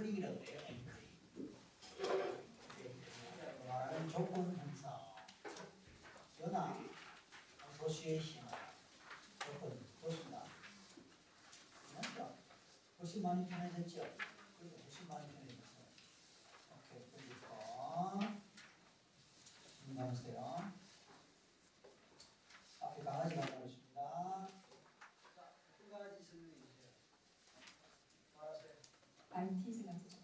그림이라고 해 요. 말조건 행 사, 변 화, 소시의 신, 조 건, 보신 다. 맞 죠? 훨씬 많이 편해졌 죠? 그리고 훨씬 많이 편해졌어 요. 오케 이, 그러니 까. 눈 감으세 요. einen.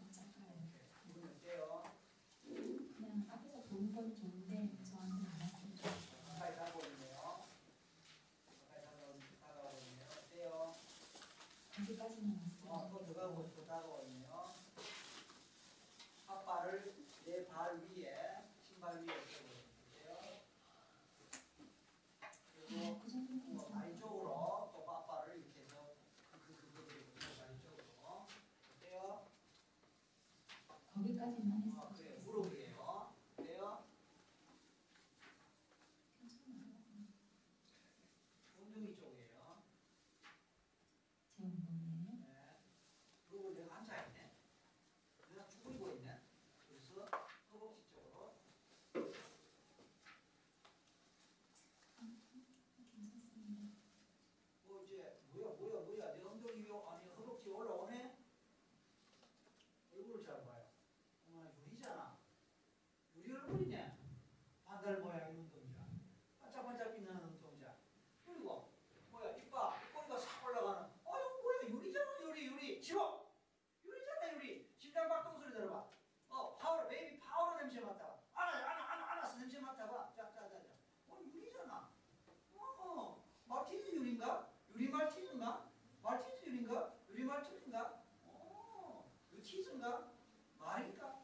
마찰인가? 어, 치즈인가? 말일까?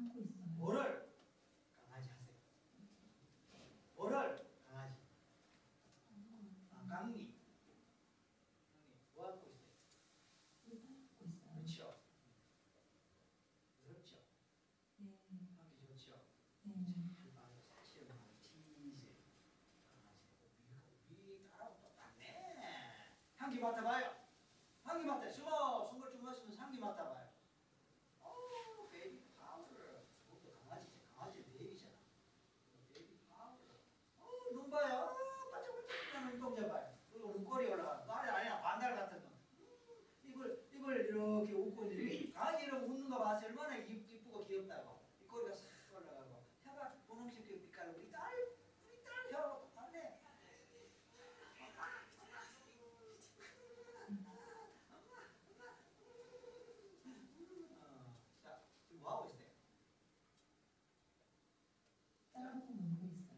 참고 있어요. 뭐를? 강아지 하세요. 뭐를? 강아지. 아, 강리. 강리. 뭐 하고 있어요? 뭐 참고 있어요. 그렇죠. 그렇죠. 네. 하기 좋죠. 네. 참 아, 말로 사실은 말티즈 뭐, 강아지 우리 따라 똑같네. 향기 맡아봐요. 향기 맡아. 숨어. 숨을 좀 마시면 향기 맡아봐요. home, we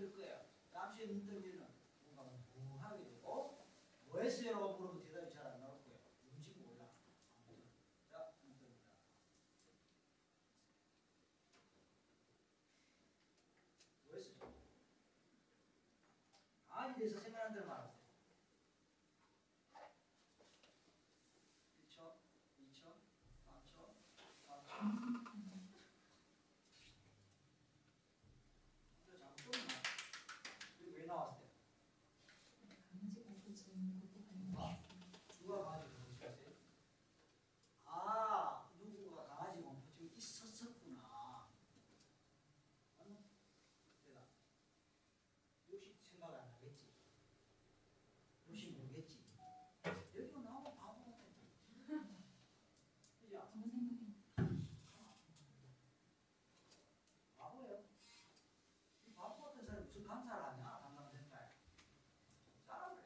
그럴 거예요. 값이 흔들리는 뭔가 무하게 되고 뭐했어요 여러분? 도시 모르겠지. 여기가 나오면 바보 같아. 그죠? 정생각이 바보예요. 이 바보 같은 사람 무슨 감사를 하냐? 담당된다에. 사람을.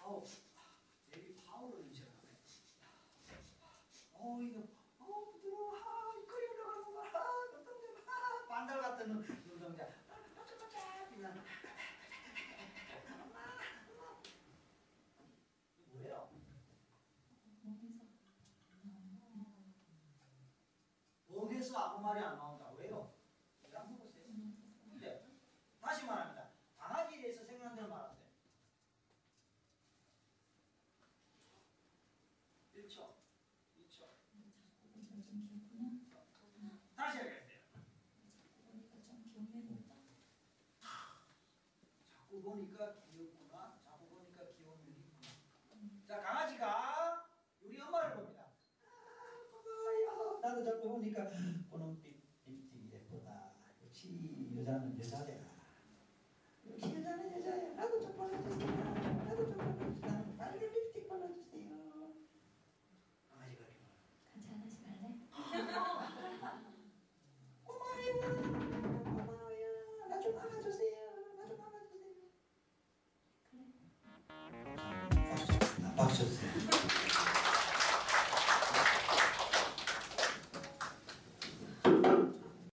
아우, 여기 파워를 인식하네. 어이, 어, 부드러워. 하, 이거 열어가는 거야. 하, 반달 같은 몸에서 아무 말이 안 나온다 왜요? 왜안 먹었어요? 근데 다시 말합니다 강아지에 대해서 생각대로 말하세요 1초 2초 보니까 좀 귀엽구나. 다시 하겠어요. 자꾸 보니까 귀엽구나. 자꾸 보니까 귀여운 면이 있구나. 자, 강아지가 우리 엄마를 봅니다. 아, 고마워요. 나도 자꾸 보니까 보는 빛이 예쁘다. 역시 여자는 여자야. 역시 여자는 여자야. 나도 좀 보내주세요.